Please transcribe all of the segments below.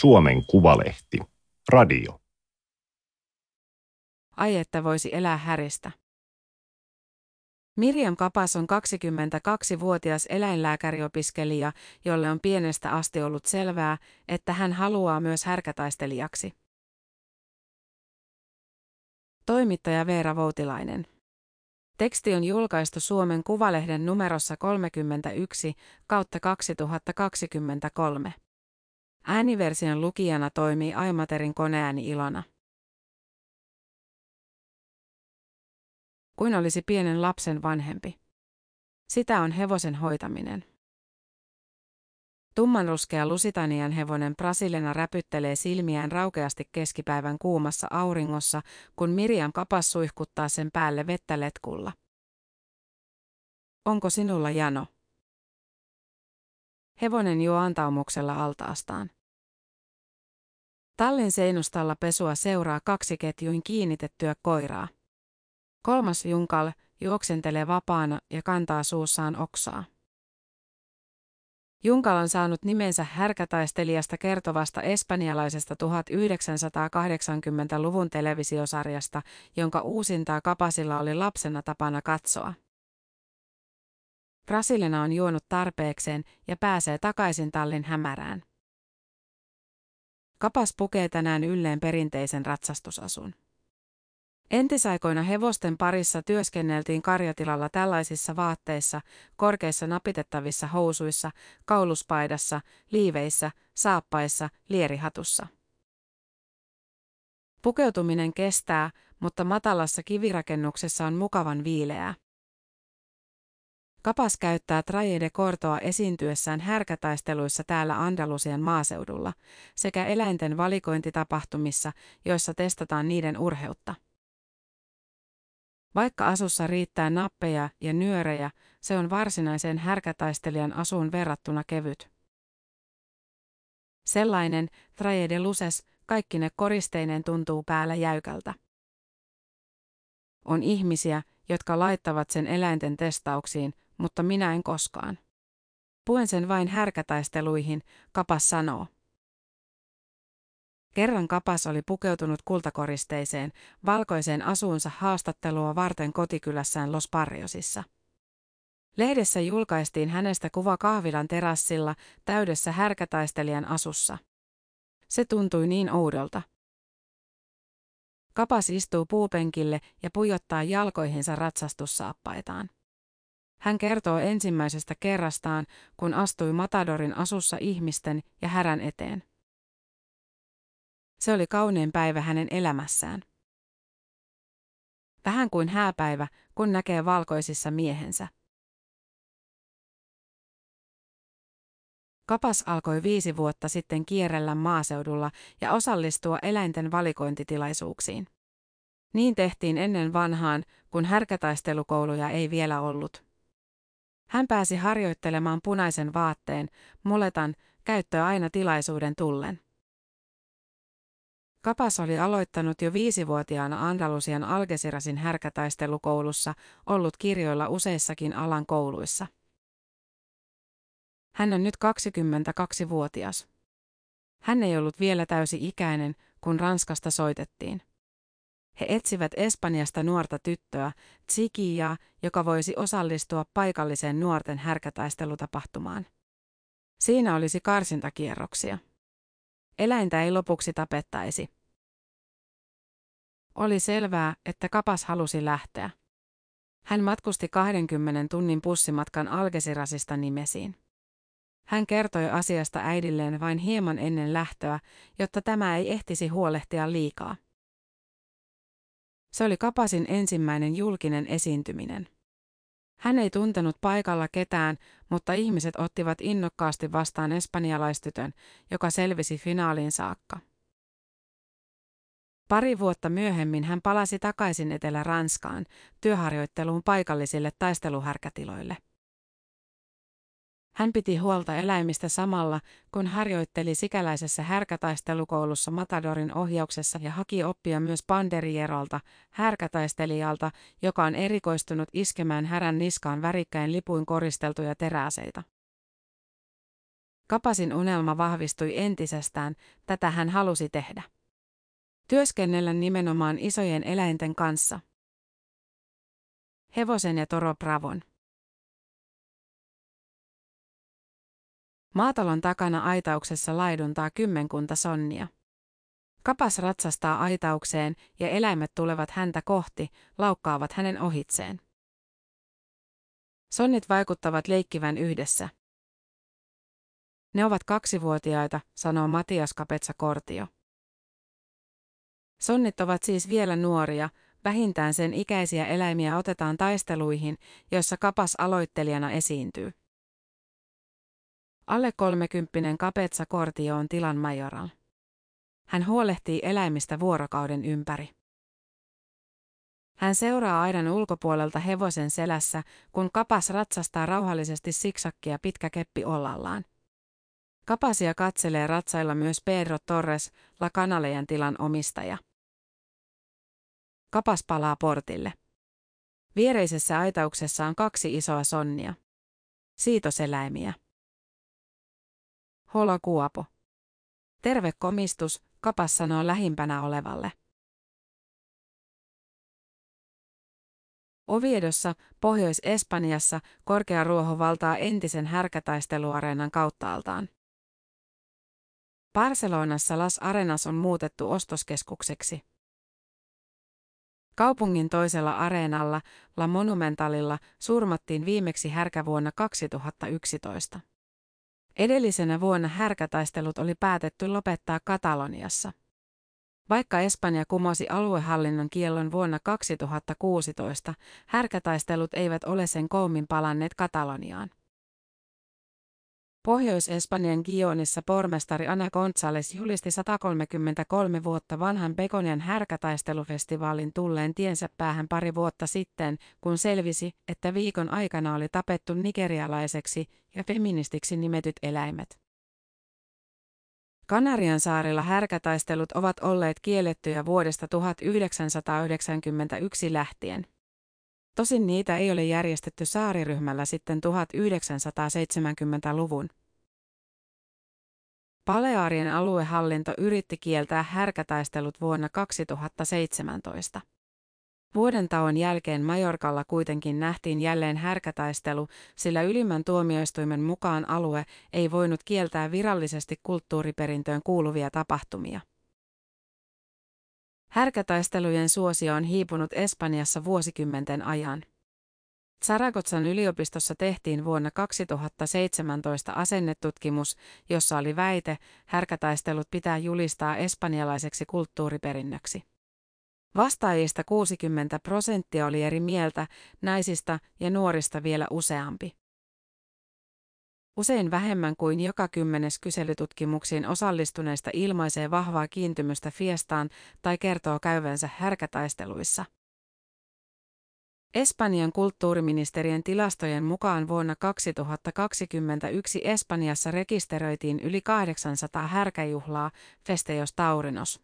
Suomen Kuvalehti. Radio. Ai että voisi elää häristä. Miriam Kapas on 22-vuotias eläinlääkäriopiskelija, jolle on pienestä asti ollut selvää, että hän haluaa myös härkätaistelijaksi. Toimittaja Veera Voutilainen. Teksti on julkaistu Suomen Kuvalehden numerossa 31 kautta 2023. Ääniversion lukijana toimii Aimaterin koneääni Ilona. Kuin olisi pienen lapsen vanhempi. Sitä on hevosen hoitaminen. Tummanruskea lusitanian hevonen Brasilena räpyttelee silmiään raukeasti keskipäivän kuumassa auringossa, kun Miriam kapas suihkuttaa sen päälle vettä letkulla. Onko sinulla jano? Hevonen juo antaumuksella altaastaan. Tallin seinustalla pesua seuraa kaksi ketjuin kiinnitettyä koiraa. Kolmas junkal juoksentelee vapaana ja kantaa suussaan oksaa. Junkal on saanut nimensä härkätaistelijasta kertovasta espanjalaisesta 1980-luvun televisiosarjasta, jonka uusintaa kapasilla oli lapsena tapana katsoa. Brasilina on juonut tarpeekseen ja pääsee takaisin tallin hämärään. Kapas pukee tänään ylleen perinteisen ratsastusasun. Entisaikoina hevosten parissa työskenneltiin karjatilalla tällaisissa vaatteissa, korkeissa napitettavissa housuissa, kauluspaidassa, liiveissä, saappaissa, lierihatussa. Pukeutuminen kestää, mutta matalassa kivirakennuksessa on mukavan viileää. Kapas käyttää Traje Kortoa esiintyessään härkätaisteluissa täällä Andalusian maaseudulla sekä eläinten valikointitapahtumissa, joissa testataan niiden urheutta. Vaikka asussa riittää nappeja ja nyörejä, se on varsinaiseen härkätaistelijan asuun verrattuna kevyt. Sellainen, Traje de Luces, kaikkine koristeinen tuntuu päällä jäykältä. On ihmisiä, jotka laittavat sen eläinten testauksiin, mutta minä en koskaan. Puen sen vain härkätaisteluihin, Kapas sanoo. Kerran Kapas oli pukeutunut kultakoristeiseen, valkoiseen asuunsa haastattelua varten kotikylässään Los Barriosissa. Lehdessä julkaistiin hänestä kuva kahvilan terassilla täydessä härkätaistelijan asussa. Se tuntui niin oudolta. Kapas istuu puupenkille ja pujottaa jalkoihinsa ratsastussaappaitaan. Hän kertoo ensimmäisestä kerrastaan, kun astui Matadorin asussa ihmisten ja härän eteen. Se oli kaunein päivä hänen elämässään. Vähän kuin hääpäivä, kun näkee valkoisissa miehensä. Kapas alkoi viisi vuotta sitten kierrellä maaseudulla ja osallistua eläinten valikointitilaisuuksiin. Niin tehtiin ennen vanhaan, kun härkätaistelukouluja ei vielä ollut. Hän pääsi harjoittelemaan punaisen vaatteen, muletan, käyttöä aina tilaisuuden tullen. Kapas oli aloittanut jo viisivuotiaana Andalusian Algesirasin härkätaistelukoulussa, ollut kirjoilla useissakin alan kouluissa. Hän on nyt 22-vuotias. Hän ei ollut vielä täysi-ikäinen, kun Ranskasta soitettiin. He etsivät Espanjasta nuorta tyttöä, Tsikiaa, joka voisi osallistua paikalliseen nuorten härkätaistelutapahtumaan. Siinä olisi karsintakierroksia. Eläintä ei lopuksi tapettaisi. Oli selvää, että kapas halusi lähteä. Hän matkusti 20 tunnin pussimatkan Algesirasista nimesiin. Hän kertoi asiasta äidilleen vain hieman ennen lähtöä, jotta tämä ei ehtisi huolehtia liikaa. Se oli Kapasin ensimmäinen julkinen esiintyminen. Hän ei tuntenut paikalla ketään, mutta ihmiset ottivat innokkaasti vastaan espanjalaistytön, joka selvisi finaaliin saakka. Pari vuotta myöhemmin hän palasi takaisin Etelä-Ranskaan työharjoitteluun paikallisille taisteluhärkätiloille. Hän piti huolta eläimistä samalla, kun harjoitteli sikäläisessä härkätaistelukoulussa Matadorin ohjauksessa ja haki oppia myös Panderierolta, härkätaistelijalta, joka on erikoistunut iskemään härän niskaan värikkäin lipuin koristeltuja teräaseita. Kapasin unelma vahvistui entisestään, tätä hän halusi tehdä. Työskennellä nimenomaan isojen eläinten kanssa. Hevosen ja Toro Bravon. Maatalon takana aitauksessa laiduntaa kymmenkunta sonnia. Kapas ratsastaa aitaukseen ja eläimet tulevat häntä kohti, laukkaavat hänen ohitseen. Sonnit vaikuttavat leikkivän yhdessä. Ne ovat kaksivuotiaita, sanoo Matias Kapetsa Kortio. Sonnit ovat siis vielä nuoria, vähintään sen ikäisiä eläimiä otetaan taisteluihin, joissa kapas aloittelijana esiintyy. Alle kolmekymppinen Kapetsa Kortio on tilan majoral. Hän huolehtii eläimistä vuorokauden ympäri. Hän seuraa aidan ulkopuolelta hevosen selässä, kun kapas ratsastaa rauhallisesti siksakkia pitkä keppi ollallaan. Kapasia katselee ratsailla myös Pedro Torres, La Canalejan tilan omistaja. Kapas palaa portille. Viereisessä aitauksessa on kaksi isoa sonnia. Siitoseläimiä. Holo Kuopo. Terve komistus, kapas sanoo lähimpänä olevalle. Oviedossa, Pohjois-Espanjassa, korkea ruoho valtaa entisen härkätaisteluareenan kauttaaltaan. Barcelonassa Las Arenas on muutettu ostoskeskukseksi. Kaupungin toisella areenalla, La Monumentalilla, surmattiin viimeksi härkä vuonna 2011. Edellisenä vuonna härkätaistelut oli päätetty lopettaa Kataloniassa. Vaikka Espanja kumosi aluehallinnon kiellon vuonna 2016, härkätaistelut eivät ole sen koommin palanneet Kataloniaan. Pohjois-Espanjan Gionissa pormestari Ana González julisti 133 vuotta vanhan Begonian härkätaistelufestivaalin tulleen tiensä päähän pari vuotta sitten, kun selvisi, että viikon aikana oli tapettu nigerialaiseksi ja feministiksi nimetyt eläimet. Kanarian saarilla härkätaistelut ovat olleet kiellettyjä vuodesta 1991 lähtien. Tosin niitä ei ole järjestetty saariryhmällä sitten 1970-luvun. Paleaarien aluehallinto yritti kieltää härkätaistelut vuonna 2017. Vuoden tauon jälkeen Majorkalla kuitenkin nähtiin jälleen härkätaistelu, sillä ylimmän tuomioistuimen mukaan alue ei voinut kieltää virallisesti kulttuuriperintöön kuuluvia tapahtumia. Härkätaistelujen suosio on hiipunut Espanjassa vuosikymmenten ajan. Zaragozan yliopistossa tehtiin vuonna 2017 asennetutkimus, jossa oli väite, härkätaistelut pitää julistaa espanjalaiseksi kulttuuriperinnöksi. Vastaajista 60 prosenttia oli eri mieltä, naisista ja nuorista vielä useampi. Usein vähemmän kuin joka kymmenes kyselytutkimuksiin osallistuneista ilmaisee vahvaa kiintymystä fiestaan tai kertoo käyvänsä härkätaisteluissa. Espanjan kulttuuriministeriön tilastojen mukaan vuonna 2021 Espanjassa rekisteröitiin yli 800 härkäjuhlaa, Festejos Taurinos.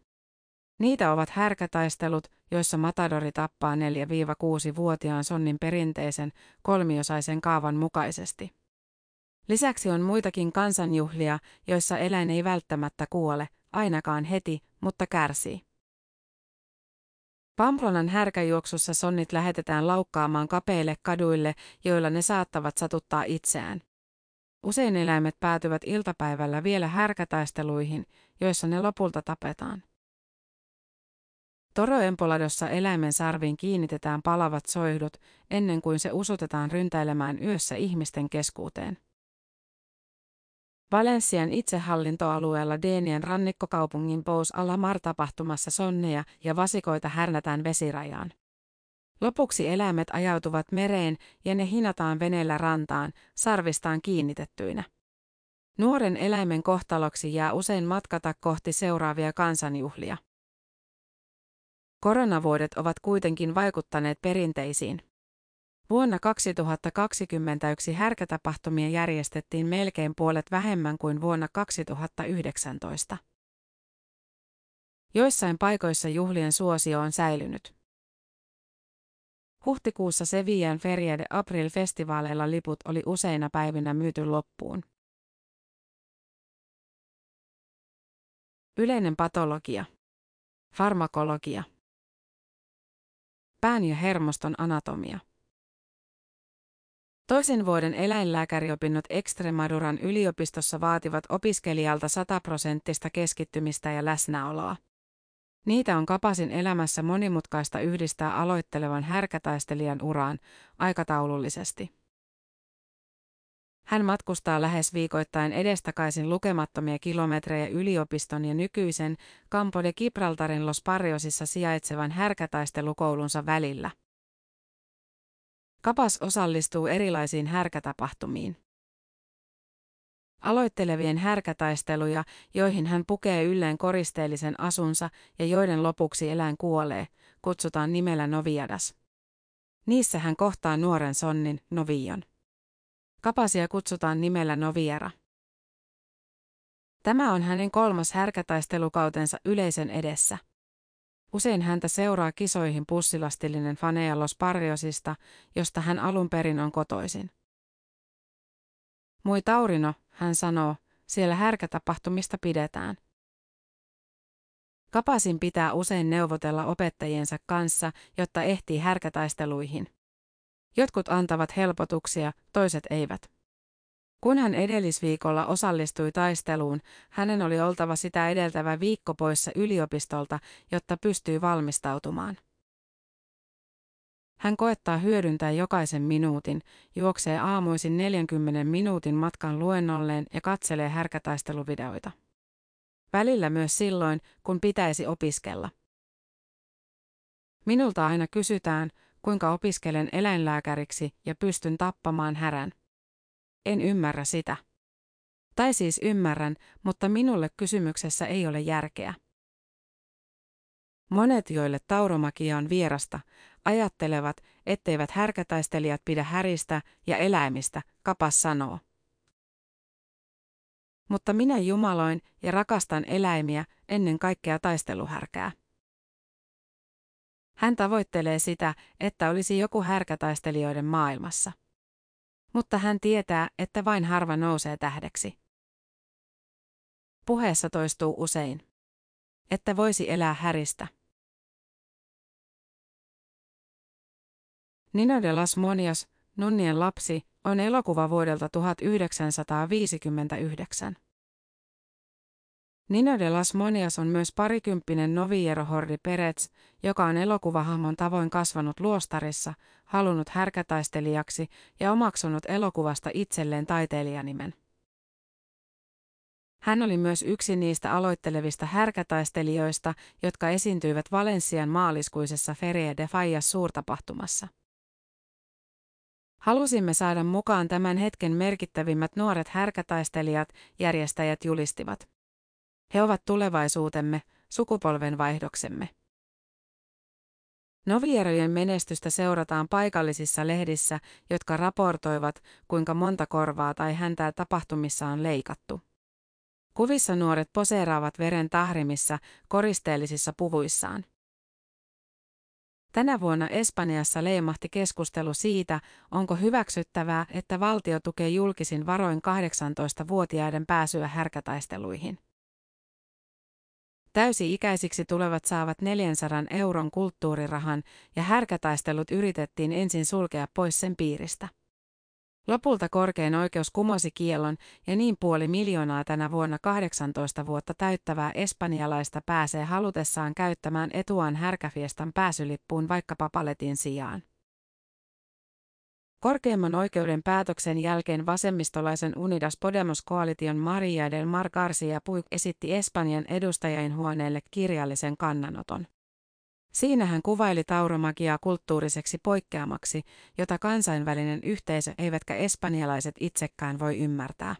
Niitä ovat härkätaistelut, joissa matadori tappaa 4-6-vuotiaan sonnin perinteisen kolmiosaisen kaavan mukaisesti. Lisäksi on muitakin kansanjuhlia, joissa eläin ei välttämättä kuole, ainakaan heti, mutta kärsii. Pamplonan härkäjuoksussa sonnit lähetetään laukkaamaan kapeille kaduille, joilla ne saattavat satuttaa itseään. Usein eläimet päätyvät iltapäivällä vielä härkätaisteluihin, joissa ne lopulta tapetaan. Toroempoladossa eläimen sarviin kiinnitetään palavat soihdut ennen kuin se usutetaan ryntäilemään yössä ihmisten keskuuteen. Valensian itsehallintoalueella Deenien rannikkokaupungin Pous Alamar tapahtumassa sonneja ja vasikoita härnätään vesirajaan. Lopuksi eläimet ajautuvat mereen ja ne hinataan veneellä rantaan, sarvistaan kiinnitettyinä. Nuoren eläimen kohtaloksi jää usein matkata kohti seuraavia kansanjuhlia. Koronavuodet ovat kuitenkin vaikuttaneet perinteisiin. Vuonna 2021 härkätapahtumia järjestettiin melkein puolet vähemmän kuin vuonna 2019. Joissain paikoissa juhlien suosio on säilynyt. Huhtikuussa Sevillan Feria de April festivaaleilla liput oli useina päivinä myyty loppuun. Yleinen patologia. Farmakologia. Pään ja hermoston anatomia. Toisen vuoden eläinlääkäriopinnot Extremaduran yliopistossa vaativat opiskelijalta sataprosenttista keskittymistä ja läsnäoloa. Niitä on Kapasin elämässä monimutkaista yhdistää aloittelevan härkätaistelijan uraan aikataulullisesti. Hän matkustaa lähes viikoittain edestakaisin lukemattomia kilometrejä yliopiston ja nykyisen Campo de Gibraltarin Los Parriosissa sijaitsevan härkätaistelukoulunsa välillä. Kapas osallistuu erilaisiin härkätapahtumiin. Aloittelevien härkätaisteluja, joihin hän pukee ylleen koristeellisen asunsa ja joiden lopuksi eläin kuolee, kutsutaan nimellä Noviadas. Niissä hän kohtaa nuoren sonnin, Novion. Kapasia kutsutaan nimellä Noviera. Tämä on hänen kolmas härkätaistelukautensa yleisön edessä. Usein häntä seuraa kisoihin pussilastillinen Fanea Los Parriosista, josta hän alun perin on kotoisin. Mui Taurino, hän sanoo, siellä härkätapahtumista pidetään. Kapasin pitää usein neuvotella opettajiensa kanssa, jotta ehtii härkätaisteluihin. Jotkut antavat helpotuksia, toiset eivät. Kun hän edellisviikolla osallistui taisteluun, hänen oli oltava sitä edeltävä viikko poissa yliopistolta, jotta pystyy valmistautumaan. Hän koettaa hyödyntää jokaisen minuutin, juoksee aamuisin 40 minuutin matkan luennolleen ja katselee härkätaisteluvideoita. Välillä myös silloin, kun pitäisi opiskella. Minulta aina kysytään, kuinka opiskelen eläinlääkäriksi ja pystyn tappamaan härän. En ymmärrä sitä. Tai siis ymmärrän, mutta minulle kysymyksessä ei ole järkeä. Monet, joille tauromakia on vierasta, ajattelevat, etteivät härkätaistelijat pidä häristä ja eläimistä, kapas sanoo. Mutta minä jumaloin ja rakastan eläimiä ennen kaikkea taisteluhärkää. Hän tavoittelee sitä, että olisi joku härkätaistelijoiden maailmassa. Mutta hän tietää, että vain harva nousee tähdeksi. Puheessa toistuu usein. Että voisi elää häristä. Nino de las Monias, Nunnien lapsi, on elokuva vuodelta 1959. Nino de las Monias on myös parikymppinen Noviero Hordi Perez, joka on elokuvahahmon tavoin kasvanut luostarissa, halunnut härkätaistelijaksi ja omaksunut elokuvasta itselleen taiteilijanimen. Hän oli myös yksi niistä aloittelevista härkätaistelijoista, jotka esiintyivät Valensian maaliskuisessa Ferie de Fallas suurtapahtumassa. Halusimme saada mukaan tämän hetken merkittävimmät nuoret härkätaistelijat, järjestäjät julistivat. He ovat tulevaisuutemme, sukupolvenvaihdoksemme. Novierojen menestystä seurataan paikallisissa lehdissä, jotka raportoivat, kuinka monta korvaa tai häntää tapahtumissa on leikattu. Kuvissa nuoret poseeraavat veren tahrimissa, koristeellisissa puvuissaan. Tänä vuonna Espanjassa leimahti keskustelu siitä, onko hyväksyttävää, että valtio tukee julkisin varoin 18-vuotiaiden pääsyä härkätaisteluihin. Täysi-ikäisiksi tulevat saavat 400 euron kulttuurirahan ja härkätaistelut yritettiin ensin sulkea pois sen piiristä. Lopulta korkein oikeus kumosi kiellon ja niin puoli miljoonaa tänä vuonna 18 vuotta täyttävää espanjalaista pääsee halutessaan käyttämään etuaan härkäfiestan pääsylippuun vaikkapa paletin sijaan. Korkeimman oikeuden päätöksen jälkeen vasemmistolaisen Unidas Podemos-koalition Maria del Mar Garcia Puig esitti Espanjan huoneelle kirjallisen kannanoton. Siinä hän kuvaili tauromagiaa kulttuuriseksi poikkeamaksi, jota kansainvälinen yhteisö eivätkä espanjalaiset itsekään voi ymmärtää.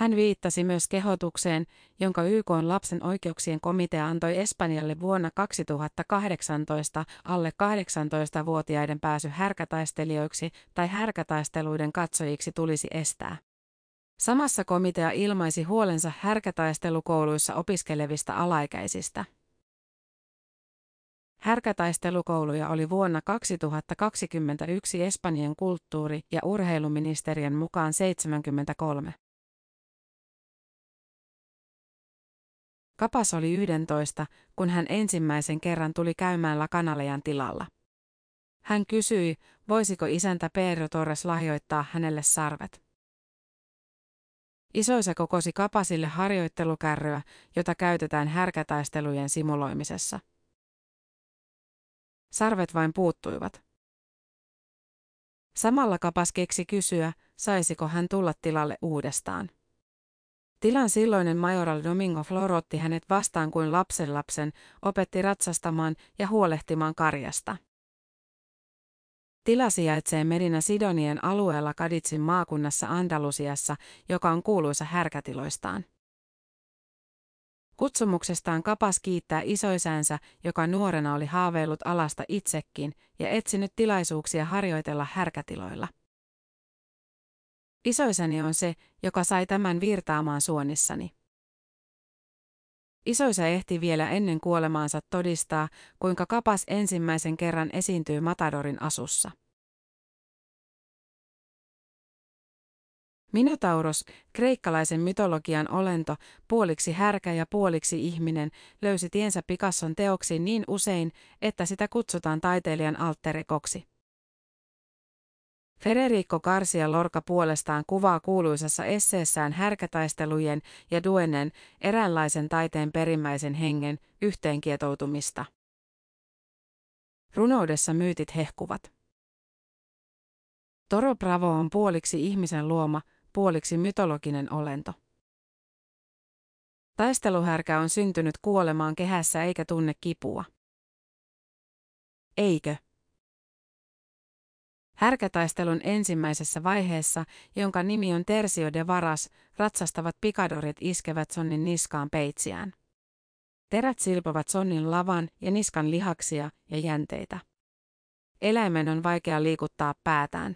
Hän viittasi myös kehotukseen, jonka YK on lapsen oikeuksien komitea antoi Espanjalle vuonna 2018 alle 18-vuotiaiden pääsy härkätaistelijoiksi tai härkätaisteluiden katsojiksi tulisi estää. Samassa komitea ilmaisi huolensa härkätaistelukouluissa opiskelevista alaikäisistä. Härkätaistelukouluja oli vuonna 2021 Espanjan kulttuuri- ja urheiluministeriön mukaan 73. Kapas oli 11, kun hän ensimmäisen kerran tuli käymään Lakanalejan tilalla. Hän kysyi, voisiko isäntä Pedro Torres lahjoittaa hänelle sarvet. Isoisa kokosi kapasille harjoittelukärryä, jota käytetään härkätaistelujen simuloimisessa. Sarvet vain puuttuivat. Samalla kapas keksi kysyä, saisiko hän tulla tilalle uudestaan. Tilan silloinen majoral Domingo Flor otti hänet vastaan kuin lapsenlapsen, opetti ratsastamaan ja huolehtimaan karjasta. Tila sijaitsee Medina Sidonien alueella Kaditsin maakunnassa Andalusiassa, joka on kuuluisa härkätiloistaan. Kutsumuksestaan kapas kiittää isoisänsä, joka nuorena oli haaveillut alasta itsekin ja etsinyt tilaisuuksia harjoitella härkätiloilla. Isoisäni on se, joka sai tämän virtaamaan suonissani. Isoisä ehti vielä ennen kuolemaansa todistaa, kuinka kapas ensimmäisen kerran esiintyy Matadorin asussa. Minotauros, kreikkalaisen mytologian olento, puoliksi härkä ja puoliksi ihminen, löysi tiensä Picasson teoksiin niin usein, että sitä kutsutaan taiteilijan alterekoksi. Federico Garcia Lorca puolestaan kuvaa kuuluisassa esseessään härkätaistelujen ja duenen eräänlaisen taiteen perimmäisen hengen yhteenkietoutumista. Runoudessa myytit hehkuvat. Toro Bravo on puoliksi ihmisen luoma, puoliksi mytologinen olento. Taisteluhärkä on syntynyt kuolemaan kehässä eikä tunne kipua. Eikö? Härkätaistelun ensimmäisessä vaiheessa, jonka nimi on Tersio de Varas, ratsastavat pikadorit iskevät sonnin niskaan peitsiään. Terät silpovat sonnin lavan ja niskan lihaksia ja jänteitä. Eläimen on vaikea liikuttaa päätään.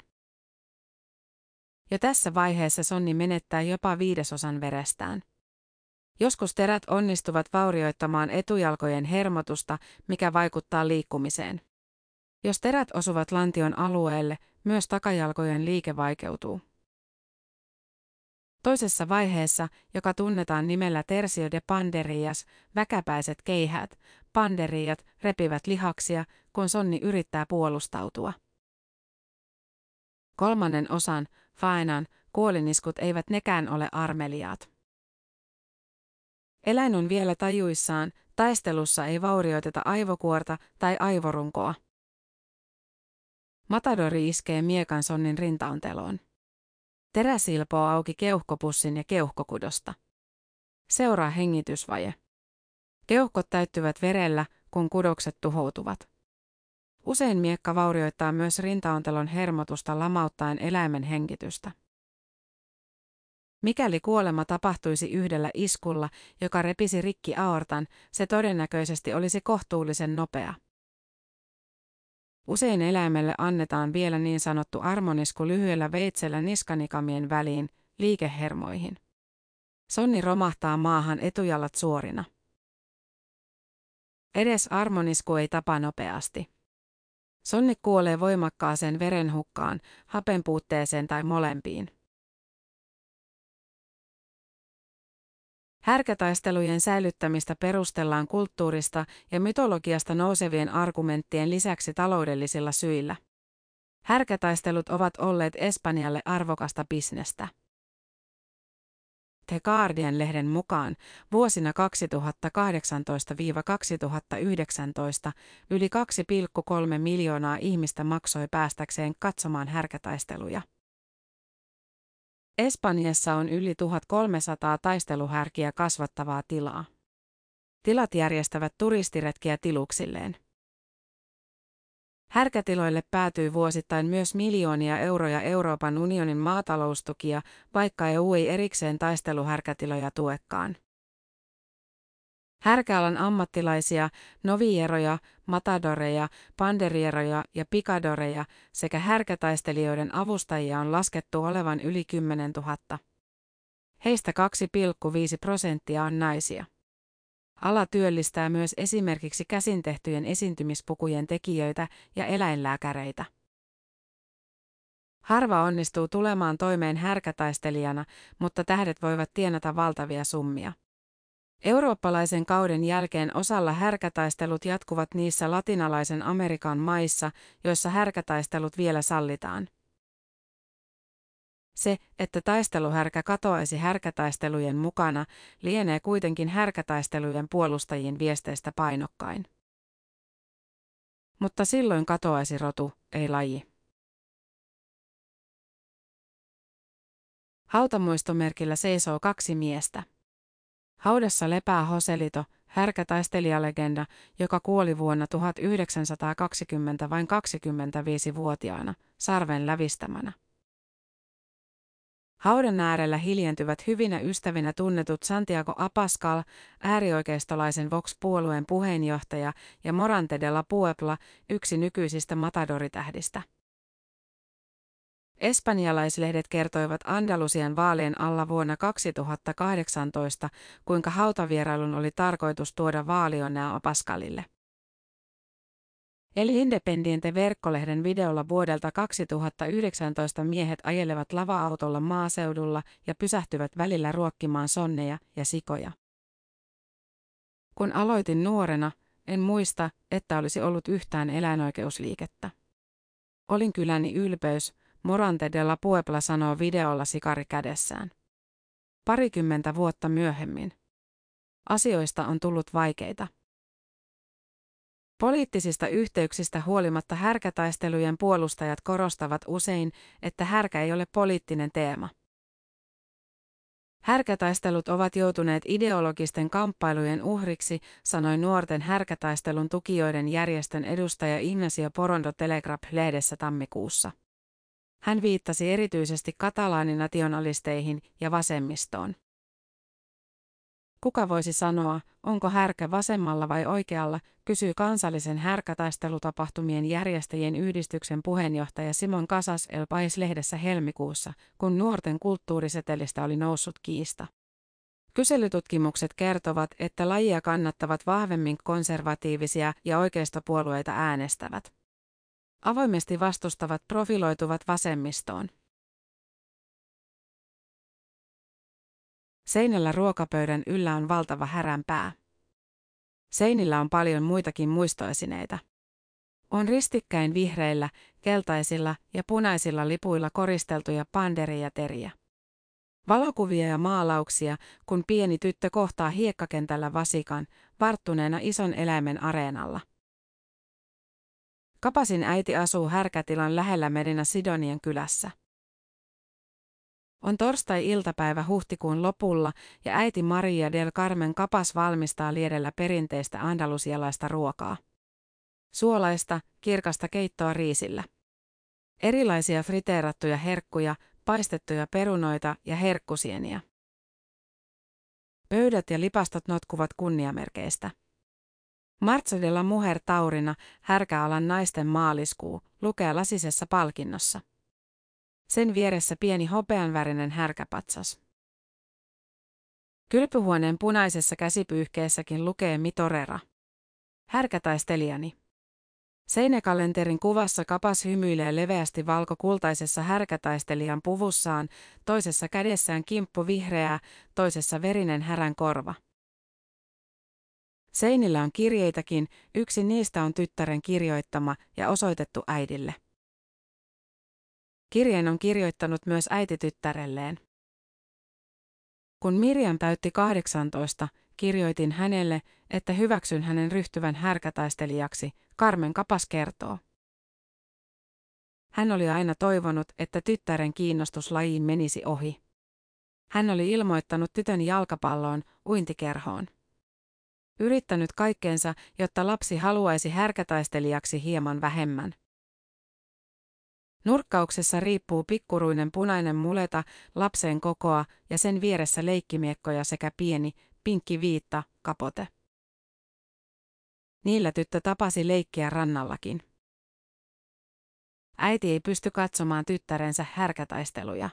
Jo tässä vaiheessa sonni menettää jopa viidesosan verestään. Joskus terät onnistuvat vaurioittamaan etujalkojen hermotusta, mikä vaikuttaa liikkumiseen. Jos terät osuvat lantion alueelle, myös takajalkojen liike vaikeutuu. Toisessa vaiheessa, joka tunnetaan nimellä Tersio de Panderias, väkäpäiset keihät, panderiat, repivät lihaksia, kun sonni yrittää puolustautua. Kolmannen osan, Faenan, kuoliniskut eivät nekään ole armeliaat. Eläin on vielä tajuissaan, taistelussa ei vaurioiteta aivokuorta tai aivorunkoa. Matadori iskee miekan sonnin rintaonteloon. Terä silpoo auki keuhkopussin ja keuhkokudosta. Seuraa hengitysvaje. Keuhkot täyttyvät verellä, kun kudokset tuhoutuvat. Usein miekka vaurioittaa myös rintaontelon hermotusta lamauttaen eläimen hengitystä. Mikäli kuolema tapahtuisi yhdellä iskulla, joka repisi rikki aortan, se todennäköisesti olisi kohtuullisen nopea. Usein eläimelle annetaan vielä niin sanottu armonisku lyhyellä veitsellä niskanikamien väliin, liikehermoihin. Sonni romahtaa maahan etujalat suorina. Edes armonisku ei tapa nopeasti. Sonni kuolee voimakkaaseen verenhukkaan, hapenpuutteeseen tai molempiin. Härkätaistelujen säilyttämistä perustellaan kulttuurista ja mytologiasta nousevien argumenttien lisäksi taloudellisilla syillä. Härkätaistelut ovat olleet Espanjalle arvokasta bisnestä. The Guardian-lehden mukaan vuosina 2018-2019 yli 2,3 miljoonaa ihmistä maksoi päästäkseen katsomaan härkätaisteluja. Espanjassa on yli 1300 taisteluhärkiä kasvattavaa tilaa. Tilat järjestävät turistiretkiä tiluksilleen. Härkätiloille päätyy vuosittain myös miljoonia euroja Euroopan unionin maataloustukia, vaikka EU ei erikseen taisteluhärkätiloja tuekaan. Härkäalan ammattilaisia, novieroja, matadoreja, panderieroja ja pikadoreja sekä härkätaistelijoiden avustajia on laskettu olevan yli 10 000. Heistä 2,5 prosenttia on naisia. Ala työllistää myös esimerkiksi käsintehtyjen esiintymispukujen tekijöitä ja eläinlääkäreitä. Harva onnistuu tulemaan toimeen härkätaistelijana, mutta tähdet voivat tienata valtavia summia. Eurooppalaisen kauden jälkeen osalla härkätaistelut jatkuvat niissä latinalaisen Amerikan maissa, joissa härkätaistelut vielä sallitaan. Se, että taisteluhärkä katoaisi härkätaistelujen mukana, lienee kuitenkin härkätaistelujen puolustajien viesteistä painokkain. Mutta silloin katoaisi rotu, ei laji. Hautamuistomerkillä seisoo kaksi miestä. Haudassa lepää Hoselito, härkätaistelijalegenda, joka kuoli vuonna 1920 vain 25-vuotiaana, sarven lävistämänä. Haudan äärellä hiljentyvät hyvinä ystävinä tunnetut Santiago Apascal, äärioikeistolaisen Vox-puolueen puheenjohtaja, ja Morante de la Puebla, yksi nykyisistä matadoritähdistä. Espanjalaislehdet kertoivat Andalusian vaalien alla vuonna 2018, kuinka hautavierailun oli tarkoitus tuoda vaalionnea Pascalille. Eli Independiente verkkolehden videolla vuodelta 2019 miehet ajelevat lava-autolla maaseudulla ja pysähtyvät välillä ruokkimaan sonneja ja sikoja. Kun aloitin nuorena, en muista, että olisi ollut yhtään eläinoikeusliikettä. Olin kyläni ylpeys, Morante de la Puebla sanoo videolla sikari kädessään. Parikymmentä vuotta myöhemmin. Asioista on tullut vaikeita. Poliittisista yhteyksistä huolimatta härkätaistelujen puolustajat korostavat usein, että härkä ei ole poliittinen teema. Härkätaistelut ovat joutuneet ideologisten kamppailujen uhriksi, sanoi nuorten härkätaistelun tukijoiden järjestön edustaja Ignacio Porondo Telegraph-lehdessä tammikuussa. Hän viittasi erityisesti katalaaninnationalisteihin ja vasemmistoon. Kuka voisi sanoa, onko härkä vasemmalla vai oikealla, kysyy kansallisen härkätaistelutapahtumien järjestäjien yhdistyksen puheenjohtaja Simon Kasas El Pais-lehdessä helmikuussa, kun nuorten kulttuurisetelistä oli noussut kiista. Kyselytutkimukset kertovat, että lajia kannattavat vahvemmin konservatiivisia ja oikeistopuolueita äänestävät. Avoimesti vastustavat profiloituvat vasemmistoon. Seinällä ruokapöydän yllä on valtava häränpää. Seinillä on paljon muitakin muistoesineitä. On ristikkäin vihreillä, keltaisilla ja punaisilla lipuilla koristeltuja panderia teriä. Valokuvia ja maalauksia, kun pieni tyttö kohtaa hiekkakentällä vasikan, varttuneena ison eläimen areenalla. Kapasin äiti asuu härkätilan lähellä Medina Sidonian kylässä. On torstai-iltapäivä huhtikuun lopulla ja äiti Maria del Carmen Kapas valmistaa liedellä perinteistä andalusialaista ruokaa. Suolaista, kirkasta keittoa riisillä. Erilaisia friteerattuja herkkuja, paistettuja perunoita ja herkkusieniä. Pöydät ja lipastot notkuvat kunniamerkeistä. Marzo de la Mujer Taurina, härkäalan naisten maaliskuu, lukee lasisessa palkinnossa. Sen vieressä pieni hopeanvärinen härkäpatsas. Kylpyhuoneen punaisessa käsipyyhkeessäkin lukee Mitorera. Härkätaistelijani. Seinäkalenterin kuvassa kapas hymyilee leveästi valkokultaisessa härkätaistelijan puvussaan, toisessa kädessään kimppu vihreää, toisessa verinen härän korva. Seinillä on kirjeitakin, yksi niistä on tyttären kirjoittama ja osoitettu äidille. Kirjeen on kirjoittanut myös äiti tyttärelleen. Kun Mirjam täytti 18, kirjoitin hänelle, että hyväksyn hänen ryhtyvän härkätaistelijaksi, Carmen Kapas kertoo. Hän oli aina toivonut, että tyttären kiinnostus lajiin menisi ohi. Hän oli ilmoittanut tytön jalkapalloon, uintikerhoon. Yrittänyt kaikkeensa, jotta lapsi haluaisi härkätaistelijaksi hieman vähemmän. Nurkkauksessa riippuu pikkuruinen punainen muleta, lapsen kokoa ja sen vieressä leikkimiekkoja sekä pieni, pinkki viitta, kapote. Niillä tyttö tapasi leikkiä rannallakin. Äiti ei pysty katsomaan tyttärensä härkätaisteluja.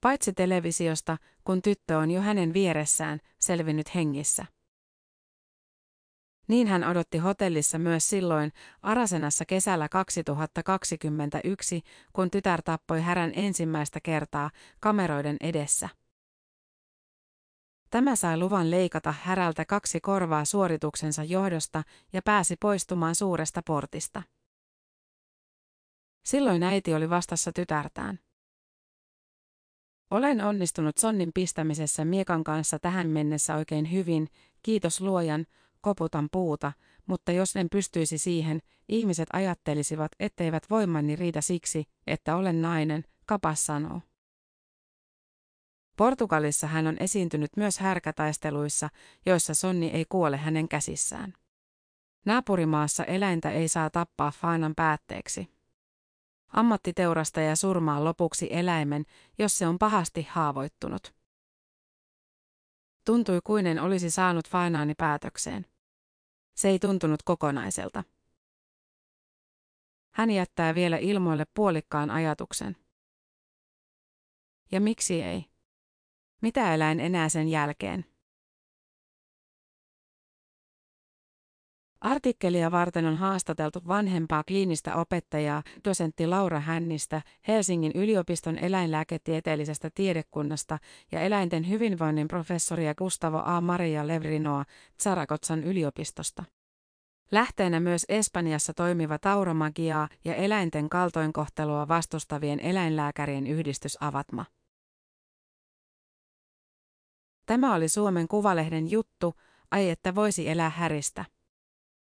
Paitsi televisiosta, kun tyttö on jo hänen vieressään, selvinnyt hengissä. Niin hän odotti hotellissa myös silloin Arasenassa kesällä 2021, kun tytär tappoi härän ensimmäistä kertaa kameroiden edessä. Tämä sai luvan leikata härältä kaksi korvaa suorituksensa johdosta ja pääsi poistumaan suuresta portista. Silloin äiti oli vastassa tytärtään. Olen onnistunut sonnin pistämisessä miekan kanssa tähän mennessä oikein hyvin, kiitos luojan, koputan puuta, mutta jos en pystyisi siihen, ihmiset ajattelisivat, etteivät voimani riitä siksi, että olen nainen, kapas sanoo. Portugalissa hän on esiintynyt myös härkätaisteluissa, joissa sonni ei kuole hänen käsissään. Naapurimaassa eläintä ei saa tappaa faanan päätteeksi. Ammattiteurastaja surmaa lopuksi eläimen, jos se on pahasti haavoittunut. Tuntui kuin en olisi saanut fainaani päätökseen. Se ei tuntunut kokonaiselta. Hän jättää vielä ilmoille puolikkaan ajatuksen. Ja miksi ei? Mitä eläin enää sen jälkeen? Artikkelia varten on haastateltu vanhempaa kliinistä opettajaa, dosentti Laura Hännistä, Helsingin yliopiston eläinlääketieteellisestä tiedekunnasta ja eläinten hyvinvoinnin professoria Gustavo A. Maria Levrinoa Zaragozan yliopistosta. Lähteenä myös Espanjassa toimiva tauromagiaa ja eläinten kaltoinkohtelua vastustavien eläinlääkärien yhdistys Avatma. Tämä oli Suomen Kuvalehden juttu, ai että voisi elää häristä.